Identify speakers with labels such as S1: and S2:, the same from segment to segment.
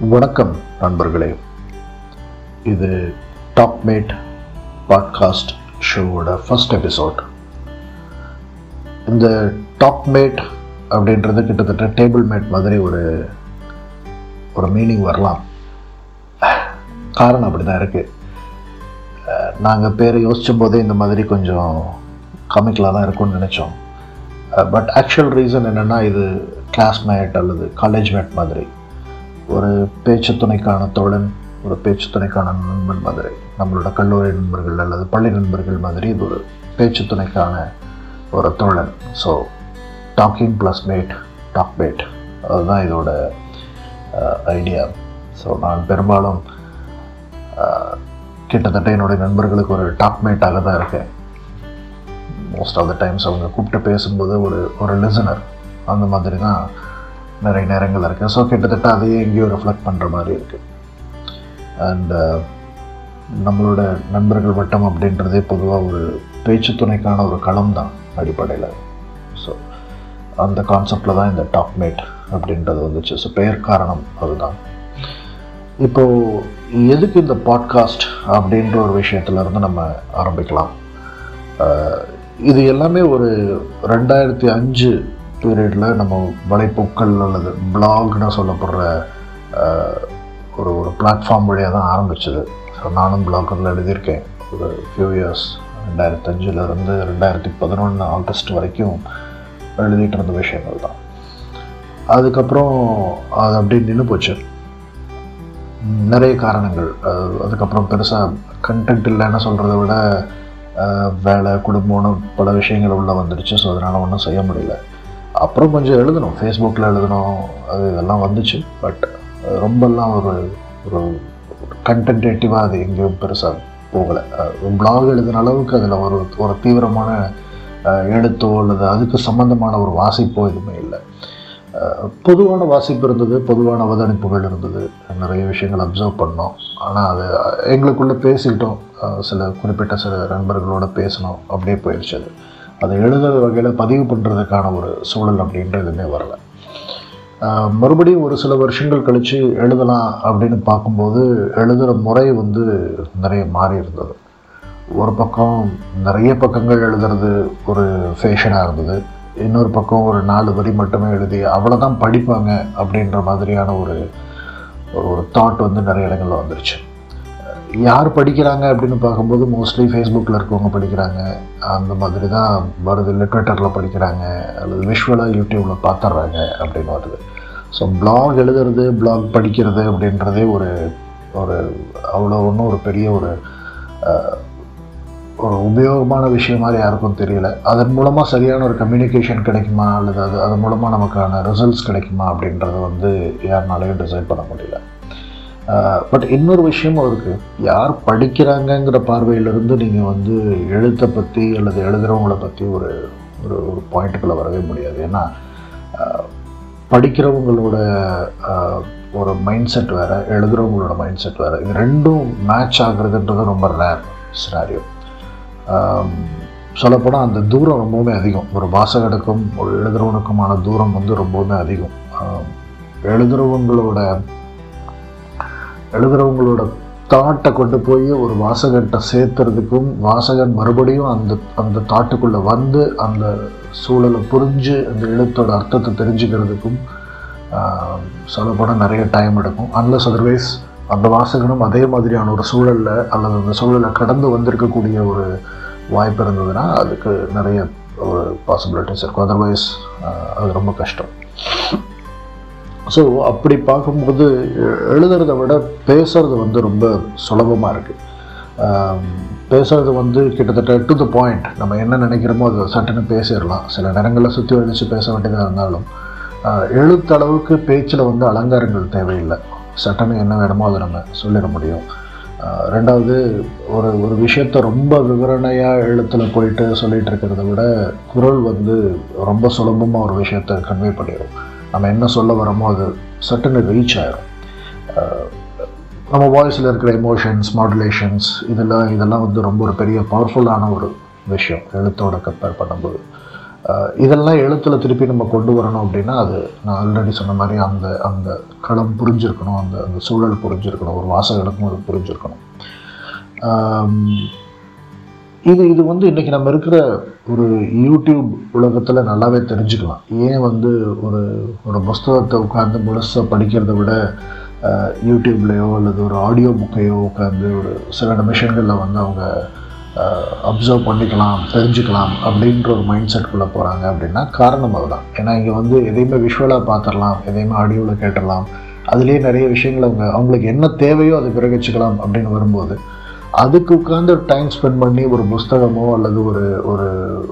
S1: வணக்கம் நண்பர்களே. இது டாப் மேட் பாட்காஸ்ட் ஷோவோட ஃபர்ஸ்ட் எபிசோட் இந்த டாப் மேட் அப்படின்றது கிட்டத்தட்ட டேபிள் மேட் மாதிரி ஒரு ஒரு மீனிங் வரலாம். காரணம் அப்படி தான் இருக்குது நாங்கள் பேரை யோசிச்சும் போதே இந்த மாதிரி கொஞ்சம் கமிக்கலாக தான் இருக்கும்னு நினச்சோம். பட் ஆக்சுவல் ரீசன் என்னென்னா இது கிளாஸ்மேட் அல்லது காலேஜ் மேட் மாதிரி. ஒரு பேச்சு துணைக்கான தோழன் ஒரு பேச்சு துணைக்கான நண்பன் மாதிரி நம்மளோட கல்லூரி நண்பர்கள் அல்லது பள்ளி நண்பர்கள் மாதிரி இது ஒரு பேச்சு துணைக்கான ஒரு தோழன். So talking plus mate talk mate அதுதான் இதோட ஐடியா ஸோ நான் பெரும்பாலும் கிட்டத்தட்ட என்னுடைய நண்பர்களுக்கு ஒரு டாக் மேட்டாக தான் இருக்கேன். மோஸ்ட் ஆஃப் த டைம்ஸ் அவங்க கூப்பிட்டு பேசும்போது ஒரு ஒரு லிசனர் அந்த மாதிரி தான் நிறைய நேரங்கள் இருக்குது ஸோ கிட்டத்தட்ட அதையே எங்கேயோ ரிஃப்ளெக்ட் பண்ணுற மாதிரி இருக்குது அண்ட் uh, நம்மளோட நண்பர்கள் வட்டம் அப்படின்றதே பொதுவாக ஒரு பேச்சு துணைக்கான ஒரு களம் தான் அடிப்படையில். ஸோ அந்த கான்செப்டில் தான் இந்த டாப்மேட் அப்படின்றது வந்துச்சு. ஸோ பெயர் காரணம் அதுதான். இப்போது எதுக்கு இந்த பாட்காஸ்ட் அப்படின்ற ஒரு விஷயத்துல இருந்து நம்ம ஆரம்பிக்கலாம்? Uh, இது எல்லாமே ஒரு ரெண்டாயிரத்தி அஞ்சு பீரியடில் நம்ம வலைப்பூக்கள் அல்லது பிளாக்னு சொல்லப்படுற ஒரு ஒரு பிளாட்ஃபார்ம் வழியாக தான் ஆரம்பிச்சது. ஸோ நானும் பிளாகரில் எழுதியிருக்கேன். ஒரு ஃபியூ இயர்ஸ் ரெண்டாயிரத்தஞ்சிலேருந்து ரெண்டாயிரத்தி பதினொன்று ஆகஸ்ட் வரைக்கும் எழுதிட்டு இருந்த விஷயங்கள் தான். அதுக்கப்புறம் அது அப்படியே நின்று போச்சு. நிறைய காரணங்கள். அதுக்கப்புறம் பெருசாக கண்டென்ட் இல்லைன்னு சொல்கிறத விட வேலை குடும்பம்னு பல விஷயங்கள் உள்ளே வந்துடுச்சு. ஸோ அதனால் ஒன்றும் செய்ய முடியல. அப்புறம் கொஞ்சம் எழுதணும். ஃபேஸ்புக்கில் எழுதணும். அது இதெல்லாம் வந்துச்சு. பட் ரொம்பலாம் ஒரு ஒரு கண்டென்டேட்டிவாக அது எங்கேயும் பெருசாக போகலை. பிளாக் எழுதுன அளவுக்கு அதில் ஒரு ஒரு தீவிரமான எழுத்தோ அல்லது அதுக்கு சம்மந்தமான ஒரு வாசிப்போ எதுவுமே இல்லை. பொதுவான வாசிப்பு இருந்தது. பொதுவான அவதானிப்புகள் இருந்தது. நிறைய விஷயங்கள் அப்சர்வ் பண்ணோம். ஆனால் அது எங்களுக்குள்ளே பேசிக்கிட்டோம். சில குறிப்பிட்ட சில நண்பர்களோட பேசணும் அப்படியே போயிடுச்சு அது. அதை எழுதுகிற வகையில் பதிவு பண்ணுறதுக்கான ஒரு சூழல் அப்படின்ற எதுவுமே வரலை. மறுபடியும் ஒரு சில வருஷங்கள் கழித்து எழுதலாம் அப்படின்னு பார்க்கும்போது எழுதுகிற முறை வந்து நிறைய மாறி இருந்தது. ஒரு பக்கம் நிறைய பக்கங்கள் எழுதுறது ஒரு ஃபேஷனாக இருந்தது. இன்னொரு பக்கம் ஒரு நாலு வரி மட்டுமே எழுதி அவ்வளோதான் படிப்பாங்க அப்படின்ற மாதிரியான ஒரு ஒரு தாட் வந்து நிறைய இடங்கள்ல வந்துருச்சு. யார் படிக்கிறாங்க அப்படின்னு பார்க்கும்போது மோஸ்ட்லி ஃபேஸ்புக்கில் இருக்கவங்க படிக்கிறாங்க. அந்த மாதிரி தான் வருது. லிட்ரேட்டரில் படிக்கிறாங்க. அல்லது விஷுவலாக யூடியூப்பில் பார்த்துட்றாங்க அப்படின்னு வருது. ஸோ பிளாக் எழுதுறது பிளாக் படிக்கிறது அப்படின்றதே ஒரு ஒரு அவ்வளோ ஒன்றும் ஒரு பெரிய ஒரு ஒரு உபயோகமான விஷயம் மாதிரி யாருக்கும் தெரியல. அதன் மூலமாக சரியான ஒரு கம்யூனிகேஷன் கிடைக்குமா? அல்லது அது அது மூலமாக நமக்கான ரிசல்ட்ஸ் கிடைக்குமா? அப்படின்றத வந்து யாருனாலையும் டிசைட் பண்ண முடியல. பட் இன்னொரு விஷயமும் இருக்குது யார் படிக்கிறாங்கங்கிற பார்வையிலிருந்து நீங்கள் வந்து எழுத்தை பற்றி அல்லது எழுதுகிறவங்கள பற்றி ஒரு ஒரு ஒரு பாயிண்ட்டுக்குள்ளே வரவே முடியாது. ஏன்னா படிக்கிறவங்களோட ஒரு மைண்ட் செட் வேறு எழுதுகிறவங்களோட மைண்ட் செட் வேறு. இது ரெண்டும் மேட்ச் ஆகுறதுன்றது ரொம்ப ரேர் சினாரியோ சொல்லப்போனால் அந்த தூரம் ரொம்பவுமே அதிகம். ஒரு வாசகனுக்கும் ஒரு எழுதுறவனுக்குமான தூரம் வந்து ரொம்பவுமே அதிகம். எழுதுகிறவங்களோட எழுதுறவங்களோட தாட்டை கொண்டு போய் ஒரு வாசகன்ட்ட சேர்த்துறதுக்கும் வாசகன் மறுபடியும் அந்த அந்த தாட்டுக்குள்ளே வந்து அந்த சூழலை புரிஞ்சு அந்த எழுத்தோட அர்த்தத்தை தெரிஞ்சுக்கிறதுக்கும் சொல்லப்போனால் நிறைய டைம் எடுக்கும். அன்லஸ் அதர்வைஸ் அந்த வாசகனும் அதே மாதிரியான ஒரு சூழலில் அல்லது அந்த சூழலை கடந்து வந்திருக்கக்கூடிய ஒரு வாய்ப்பு இருந்ததுன்னா அதுக்கு நிறைய ஒரு பாசிபிலிட்டிஸ் இருக்கும். அதர்வைஸ் அது ரொம்ப கஷ்டம். ஸோ அப்படி பார்க்கும்போது எழுதுறத விட பேசுறது வந்து ரொம்ப சுலபமாக இருக்குது பேசுகிறது வந்து கிட்டத்தட்ட டு த பாயிண்ட் நம்ம என்ன நினைக்கிறோமோ அதை சட்டுன்னு பேசிடலாம். சில நேரங்களில் சுற்றி வலிச்சு பேச வேண்டியதாக இருந்தாலும் எழுத்தளவுக்கு பேச்சில் வந்து அலங்காரங்கள் தேவையில்லை. சட்டுன்னு என்ன வேணுமோ அதை நம்ம சொல்லிட முடியும். ரெண்டாவது ஒரு ஒரு விஷயத்தை ரொம்ப விவரணையாக எழுத்தில் போயிட்டு சொல்லிகிட்டு இருக்கிறத விட குரல் வந்து ரொம்ப சுலபமாக ஒரு விஷயத்தை கன்வே பண்ணிடும் நம்ம என்ன சொல்ல வரோமோ அது சட்டுன்னு ரீச் ஆயிரும். நம்ம வாய்ஸில் இருக்கிற எமோஷன்ஸ் மாடுலேஷன்ஸ் இதெல்லாம் இதெல்லாம் வந்து ரொம்ப ஒரு பெரிய பவர்ஃபுல்லான ஒரு விஷயம். எழுத்தோட கம்பேர் பண்ணும்போது. இதெல்லாம் எழுத்தில் திருப்பி நம்ம கொண்டு வரணும் அப்படின்னா அது நான் ஆல்ரெடி சொன்ன மாதிரி அந்த அந்த களம் புரிஞ்சிருக்கணும் அந்த அந்த சூழல் புரிஞ்சிருக்கணும் ஒரு வாசகனுக்கும் அது புரிஞ்சிருக்கணும். இது இது வந்து இன்றைக்கி நம்ம இருக்கிற ஒரு யூடியூப் உலகத்தில் நல்லாவே தெரிஞ்சுக்கலாம். ஏன் வந்து ஒரு ஒரு புஸ்தகத்தை உட்காந்து முழுசாக படிக்கிறத விட யூடியூப்லேயோ அல்லது ஒரு ஆடியோ புக்கையோ உட்காந்து ஒரு சில நிமிஷங்களில் வந்து அவங்க அப்சர்வ் பண்ணிக்கலாம் தெரிஞ்சுக்கலாம் அப்படின்ற ஒரு மைண்ட் செட்குள்ளே போகிறாங்க அப்படின்னா காரணம் அதுதான். ஏன்னா இங்கே வந்து எதையுமே விஷுவலாக பார்த்துடலாம் எதையுமே ஆடியோவில் கேட்டுடலாம். அதுலேயே நிறைய விஷயங்கள் அவங்க அவங்களுக்கு என்ன தேவையோ அதை பிறகு அப்படின்னு வரும்போது அதுக்கு உட்காந்து டைம் ஸ்பெண்ட் பண்ணி ஒரு புஸ்தகமோ அல்லது ஒரு ஒரு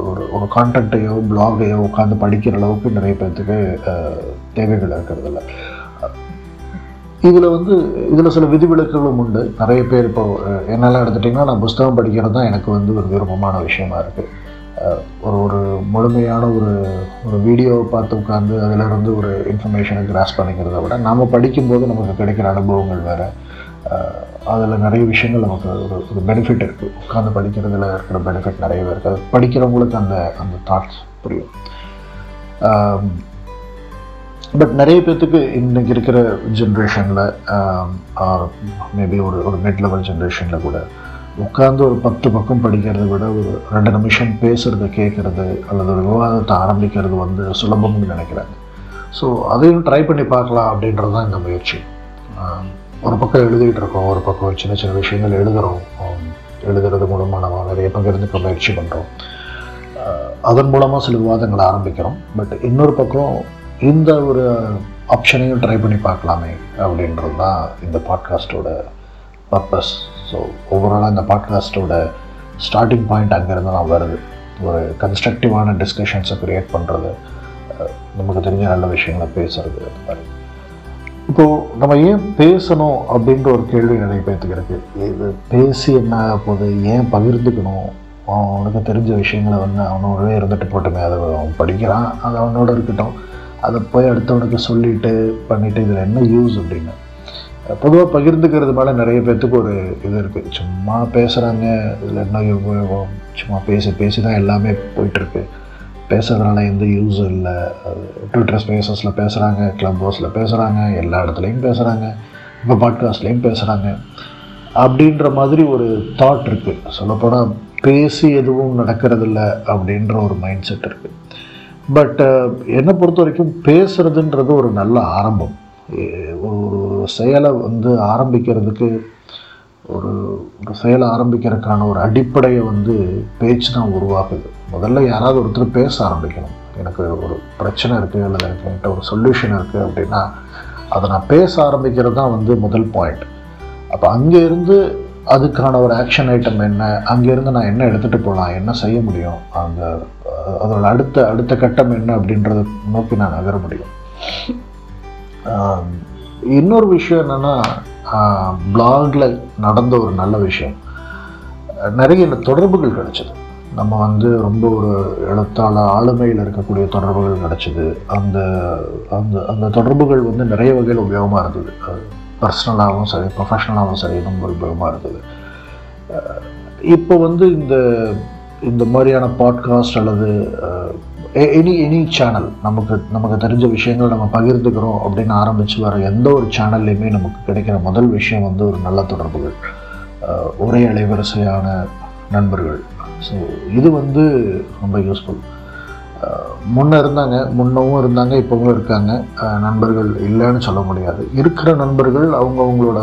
S1: ஒரு ஒரு கான்டென்ட்டையோ பிளாகையோ உட்காந்து படிக்கிற அளவுக்கு நிறைய பேர்த்துக்கு தேவைகள் இருக்கிறதில்ல. இதில் வந்து இதில் சில விதிவிலக்குகளும் உண்டு. நிறைய பேர் இப்போ என்னெல்லாம் எடுத்துட்டிங்கன்னா நான் புஸ்தகம் படிக்கிறது தான் எனக்கு வந்து ஒரு விருப்பமான விஷயமா இருக்குது ஒரு ஒரு முழுமையான ஒரு ஒரு வீடியோவை பார்த்து உட்காந்து அதிலிருந்து ஒரு இன்ஃபர்மேஷனை கிராஸ் பண்ணிக்கிறத விட நாம் படிக்கும்போது நமக்கு கிடைக்கிற அனுபவங்கள் வேறு. அதில் நிறைய விஷயங்கள் நமக்கு ஒரு ஒரு பெனிஃபிட் இருக்குது உட்காந்து படிக்கிறதுல இருக்கிற பெனிஃபிட் நிறையவே இருக்குது அது படிக்கிறவங்களுக்கு அந்த அந்த தாட்ஸ் புரியும். பட் நிறைய பேர்த்துக்கு இன்றைக்கி இருக்கிற ஜென்ரேஷனில் ஆர் மேபி ஒரு ஒரு மிட் லெவல் ஜென்ரேஷனில் கூட உட்காந்து ஒரு பத்து பக்கம் படிக்கிறத விட ஒரு ரெண்டு நிமிஷம் பேசுகிறத கேட்குறது அல்லது ஒரு விவாதத்தை ஆரம்பிக்கிறது வந்து சுலபம்னு நினைக்கிறாங்க. ஸோ அதையும் ட்ரை பண்ணி பார்க்கலாம் அப்படின்றது தான் இந்த முயற்சி. ஒரு பக்கம் எழுதிக்கிட்டு இருக்கோம் ஒரு பக்கம் சின்ன சின்ன விஷயங்கள் எழுதுகிறோம் எழுதுறது மூலமாக நம்ம நிறைய பகிர்ந்துக்க முயற்சி பண்ணுறோம் அதன் மூலமாக சில விவாதங்களை ஆரம்பிக்கிறோம். பட் இன்னொரு பக்கம் இந்த ஒரு ஆப்ஷனையும் ட்ரை பண்ணி பார்க்கலாமே அப்படின்றது தான் இந்த பாட்காஸ்ட்டோட பர்பஸ் ஸோ ஓவராலாக இந்த பாட்காஸ்ட்டோட ஸ்டார்டிங் பாயிண்ட் அங்கேருந்து தான் வருது. ஒரு கன்ஸ்ட்ரக்டிவான டிஸ்கஷன்ஸை க்ரியேட் பண்ணுறது நமக்கு தெரிஞ்ச நல்ல விஷயங்களை பேசுறது அது மாதிரி. இப்போது நம்ம ஏன் பேசணும் அப்படின்ற ஒரு கேள்வி நிறைய பேர்த்துக்கு இருக்குது இது பேசி என்ன ஆகப்போகுது ஏன் பகிர்ந்துக்கணும்? அவனுக்கு தெரிஞ்ச விஷயங்களை வந்து அவனோடவே இருந்துட்டு போட்டுமே. அதை அவன் படிக்கிறான். அது அவனோட இருக்கட்டும். அதை போய் அடுத்தவனுக்கு சொல்லிட்டு பண்ணிவிட்டு இதில் என்ன யூஸ் அப்படின்னு. பொதுவாக பகிர்ந்துக்கிறது மேலே நிறைய பேர்த்துக்கு ஒரு இது இருக்குது சும்மா பேசுகிறாங்க இதில் என்ன உபயோகம்? சும்மா பேசி பேசி தான் எல்லாமே போயிட்டுருக்கு பேசுறதுனால எந்த யூஸும் இல்லை. ட்விட்டர் ஸ்பேசஸில் பேசுகிறாங்க க்ளப் ஹவுஸில் பேசுகிறாங்க எல்லா இடத்துலையும் பேசுகிறாங்க இப்போ பாட்காஸ்ட்லேயும் பேசுகிறாங்க அப்படின்ற மாதிரி ஒரு தாட் இருக்குது சொல்லப்போனால் பேசி எதுவும் நடக்கிறதில்ல அப்படின்ற ஒரு மைண்ட் செட் இருக்குது பட் என்னை பொறுத்த வரைக்கும் பேசுகிறதுன்றது ஒரு நல்ல ஆரம்பம். ஒரு ஒரு செயலை வந்து ஆரம்பிக்கிறதுக்கு ஒரு ஒரு செயலை ஆரம்பிக்கிறதுக்கான ஒரு அடிப்படையை வந்து பேச்சு தான் உருவாக்குது. முதல்ல யாராவது ஒருத்தர் பேச ஆரம்பிக்கணும். எனக்கு ஒரு பிரச்சனை இருக்குது அல்லது எனக்கு என்கிட்ட ஒரு சொல்யூஷன் இருக்குது அப்படின்னா அதை நான் பேச ஆரம்பிக்கிறது தான் வந்து முதல் பாயிண்ட் அப்போ அங்கேருந்து அதுக்கான ஒரு ஆக்ஷன் ஐட்டம் என்ன அங்கேருந்து நான் என்ன எடுத்துகிட்டு போகலாம் என்ன செய்ய முடியும் அந்த அதோட அடுத்த அடுத்த கட்டம் என்ன அப்படின்றத நோக்கி நான் நகர முடியும். இன்னொரு விஷயம் என்னென்னா பிளாகில் நடந்த ஒரு நல்ல விஷயம். நிறைய தொடர்புகள் கிடைச்சது. நம்ம வந்து ரொம்ப ஒரு எழுத்தாளர் ஆளுமையில் இருக்கக்கூடிய தொடர்புகள் கிடச்சிது. அந்த அந்த அந்த தொடர்புகள் வந்து நிறைய வகையில் உபயோகமாக இருந்தது. பர்சனலாகவும் சரி ப்ரொஃபஷனலாகவும் சரி ரொம்ப உபயோகமாக இருந்தது. இப்போ வந்து இந்த இந்த மாதிரியான பாட்காஸ்ட் அல்லது எனி எனி சேனல் நமக்கு நமக்கு தெரிஞ்ச விஷயங்கள் நம்ம பகிர்ந்துக்கிறோம் அப்படின்னு ஆரம்பித்து வர எந்த ஒரு சேனல்லையுமே நமக்கு கிடைக்கிற முதல் விஷயம் வந்து ஒரு நல்ல தொடர்புகள். ஒரே அலைவரிசையான நண்பர்கள். ஸோ இது வந்து ரொம்ப யூஸ்ஃபுல் முன்ன இருந்தாங்க முன்னவும் இருந்தாங்க இப்போவும் இருக்காங்க. நண்பர்கள் இல்லைன்னு சொல்ல முடியாது. இருக்கிற நண்பர்கள் அவங்க அவங்களோட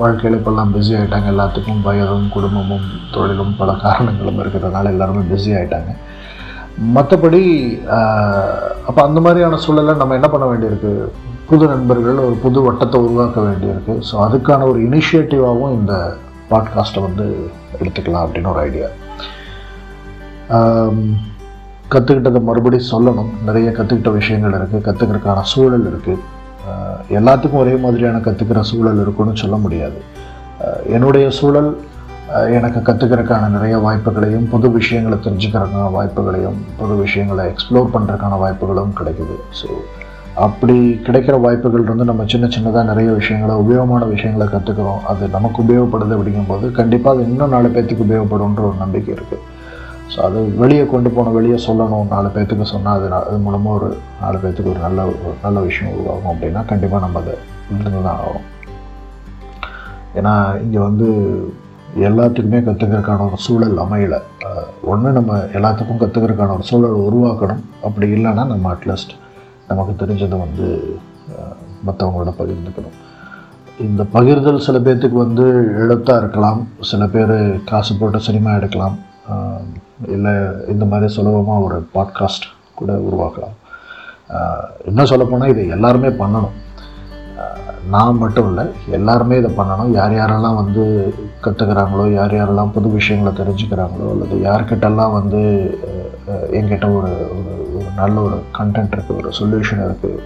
S1: வாழ்க்கையில் இப்போல்லாம் பிஸி ஆகிட்டாங்க எல்லாத்துக்கும் வயதும் குடும்பமும் தொழிலும் பல காரணங்களும் இருக்கிறதுனால எல்லாருமே பிஸி ஆகிட்டாங்க மற்றபடி அப்போ அந்த மாதிரியான சூழலை நம்ம என்ன பண்ண வேண்டியிருக்கு? புது நண்பர்கள் ஒரு புது வட்டத்தை உருவாக்க வேண்டியிருக்கு. ஸோ அதுக்கான ஒரு இனிஷியேட்டிவாகவும் இந்த பாட்காஸ்ட்டை வந்து எடுத்துக்கலாம் அப்படின்னு ஒரு ஐடியா கற்றுக்கிட்டதை மறுபடியும் சொல்லணும். நிறைய கற்றுக்கிட்ட விஷயங்கள் இருக்குது கற்றுக்கிறதுக்கான சூழல் இருக்குது எல்லாத்துக்கும் ஒரே மாதிரியான கற்றுக்கிற சூழல் இருக்குன்னு சொல்ல முடியாது. என்னுடைய சூழல் எனக்கு கற்றுக்கிறதுக்கான நிறைய வாய்ப்புகளையும் புது விஷயங்களை தெரிஞ்சுக்கிறதுக்கான வாய்ப்புகளையும் புது விஷயங்களை எக்ஸ்ப்ளோர் பண்ணுறதுக்கான வாய்ப்புகளும் கிடைக்குது. ஸோ அப்படி கிடைக்கிற வாய்ப்புகள் இருந்து நம்ம சின்ன சின்னதாக நிறைய விஷயங்களை உபயோகமான விஷயங்களை கற்றுக்குறோம் அது நமக்கு உபயோகப்படுது அப்படிங்கும்போது கண்டிப்பாக அது இன்னும் நாலு பேர்த்துக்கு உபயோகப்படும்ன்ற ஒரு நம்பிக்கை இருக்குது ஸோ அது வெளியே கொண்டு போன வெளியே சொல்லணும் நாலு பேர்த்துக்கு சொன்னால் அது அது மூலமாக ஒரு நாலு பேர்த்துக்கு ஒரு நல்ல ஒரு நல்ல விஷயம் உருவாகும் அப்படின்னா கண்டிப்பாக நம்ம அதை இருந்து தான் ஆகணும் ஏன்னா இங்கே வந்து எல்லாத்துக்குமே கற்றுக்கிறதுக்கான ஒரு சூழல் அமையலை. ஒன்று நம்ம எல்லாத்துக்கும் கற்றுக்கிறதுக்கான ஒரு சூழல் உருவாக்கணும். அப்படி இல்லைன்னா நம்ம அட்லீஸ்ட் நமக்கு தெரிஞ்சதை வந்து மற்றவங்களோட பகிர்ந்துக்கணும். இந்த பகிர்தல் சில பேர்த்துக்கு வந்து எழுத்தாக இருக்கலாம். சில பேர் காசு போட்டு சினிமா எடுக்கலாம். இல்லை இந்த மாதிரி சுலபமாக ஒரு பாட்காஸ்ட் கூட உருவாக்கலாம். என்ன இன்னும் சொல்லப்போனால் இதை எல்லாருமே பண்ணணும். நான் மட்டும் இல்லை எல்லாருமே இதை பண்ணணும். யார் யாரெல்லாம் வந்து கற்றுக்கிறாங்களோ யார் யாரெல்லாம் புது விஷயங்களை தெரிஞ்சுக்கிறாங்களோ அல்லது யார்கிட்டெல்லாம் வந்து என்கிட்ட ஒரு ஒரு ஒரு நல்ல ஒரு கண்டென்ட் இருக்குது ஒரு சொல்யூஷன் இருக்குது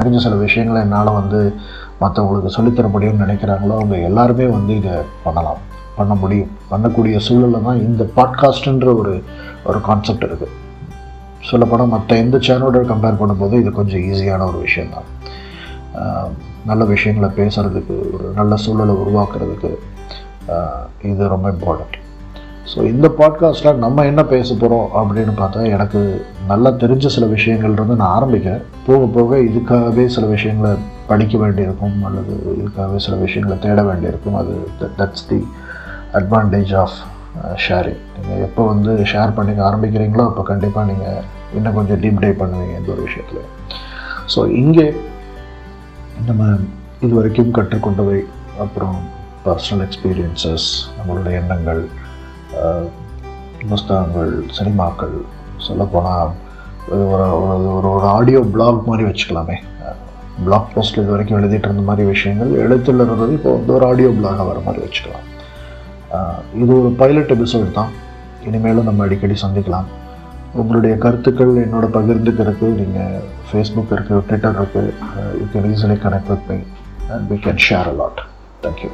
S1: தெரிஞ்ச சில விஷயங்களை என்னால் வந்து மற்றவங்களுக்கு சொல்லித்தர முடியும்னு நினைக்கிறாங்களோ அவங்க எல்லாருமே வந்து இதை பண்ணலாம். பண்ண முடியும். பண்ணக்கூடிய சூழலில் தான் இந்த பாட்காஸ்ட்டுன்ற ஒரு ஒரு கான்செப்ட் இருக்குது சொல்லப்போனால் மற்ற எந்த சேனலோட கம்பேர் பண்ணும்போது இது கொஞ்சம் ஈஸியான ஒரு விஷயந்தான் நல்ல விஷயங்களை பேசுகிறதுக்கு ஒரு நல்ல சூழலை உருவாக்குறதுக்கு இது ரொம்ப இம்பார்ட்டண்ட் ஸோ இந்த பாட்காஸ்ட்டில் நம்ம என்ன பேச போகிறோம் அப்படின்னு பார்த்தா எனக்கு நல்லா தெரிஞ்ச சில விஷயங்கள் இருந்து நான் ஆரம்பிக்கிறேன். போக போக இதுக்காகவே சில விஷயங்களை படிக்க வேண்டியிருக்கும் அல்லது இதுக்காகவே சில விஷயங்களை தேட வேண்டியிருக்கும். அது that's the advantage of sharing நீங்கள் எப்போ வந்து ஷேர் பண்ணிக்க ஆரம்பிக்கிறீங்களோ அப்போ கண்டிப்பாக நீங்கள் இன்னும் கொஞ்சம் டீப் டே பண்ணுவீங்க இந்த ஒரு விஷயத்தில். ஸோ இங்கே நம்ம இது வரைக்கும் கற்றுக்கொண்டவை அப்புறம் பர்சனல் எக்ஸ்பீரியன்சஸ் நம்மளுடைய எண்ணங்கள் uh, புஸ்தகங்கள் சினிமாக்கள் சொல்லப்போனால் இது ஒரு ஒரு ஒரு ஆடியோ பிளாக் மாதிரி வச்சுக்கலாமே. Uh, பிளாக் போஸ்ட்டில் இது வரைக்கும் எழுதிட்டு இருந்த மாதிரி விஷயங்கள் எழுத்தில் இருந்தது இப்போ வந்து ஒரு ஆடியோ பிளாகாக வர மாதிரி வச்சுக்கலாம். இது ஒரு பைலட் எபிசோடு தான். இனிமேலும் நம்ம அடிக்கடி சந்திக்கலாம். உங்களுடைய கருத்துக்கள் என்னோட பகிர்ந்துக்கிறதுக்கு நீங்கள் ஃபேஸ்புக் இருக்குது ட்விட்டர் இருக்குது you can easily connect with me and we can share a lot thank you